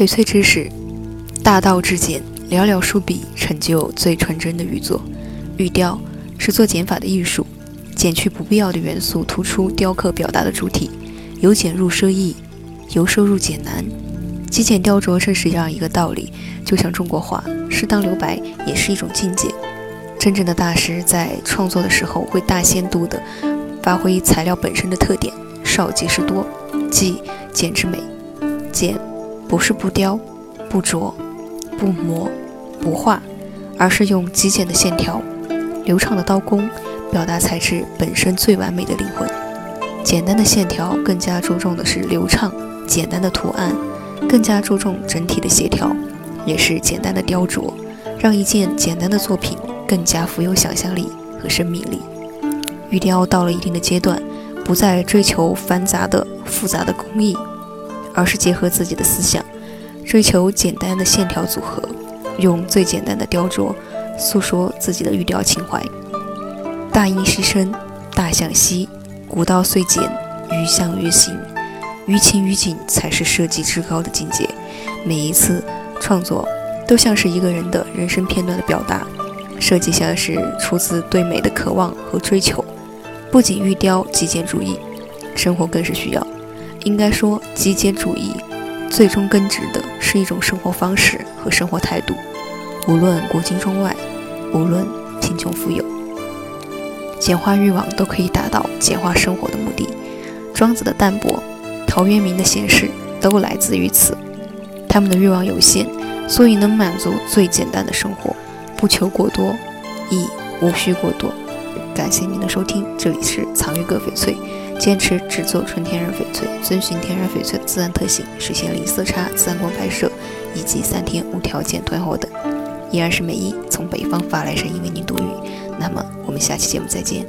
翡翠知识，大道至简，寥寥数笔成就最纯真的玉作。玉雕是做减法的艺术，减去不必要的元素，突出雕刻表达的主体。由简入奢易，由奢入俭难。极简雕琢正是这样一个道理。就像中国画，适当留白也是一种境界。真正的大师在创作的时候，会大限度地发挥材料本身的特点，少即是多，即简之美。简。不是不雕、不琢、不磨、不画，而是用极简的线条、流畅的刀工，表达材质本身最完美的灵魂。简单的线条更加注重的是流畅，简单的图案更加注重整体的协调，也是简单的雕琢，让一件简单的作品更加富有想象力和生命力。玉雕到了一定的阶段，不再追求繁杂的、复杂的工艺。而是结合自己的思想，追求简单的线条组合，用最简单的雕琢诉说自己的玉雕情怀。大音希声，大象息，古道虽简，于象于形，于情于景，才是设计至高的境界。每一次创作都像是一个人的人生片段的表达，设计像是出自对美的渴望和追求。不仅玉雕极简主义，生活更是需要。应该说，极简主义最终根植的是一种生活方式和生活态度。无论古今中外，无论贫穷富有，简化欲望都可以达到简化生活的目的。庄子的淡泊，陶渊明的闲适，都来自于此。他们的欲望有限，所以能满足最简单的生活，不求过多，亦无需过多。感谢您的收听，这里是藏玉阁翡翠。坚持只做纯天然翡翠，遵循天然翡翠的自然特性，实现零色差、自然光拍摄以及三天无条件退货等。依然是美伊从北方发来声音为您读语。那么我们下期节目再见。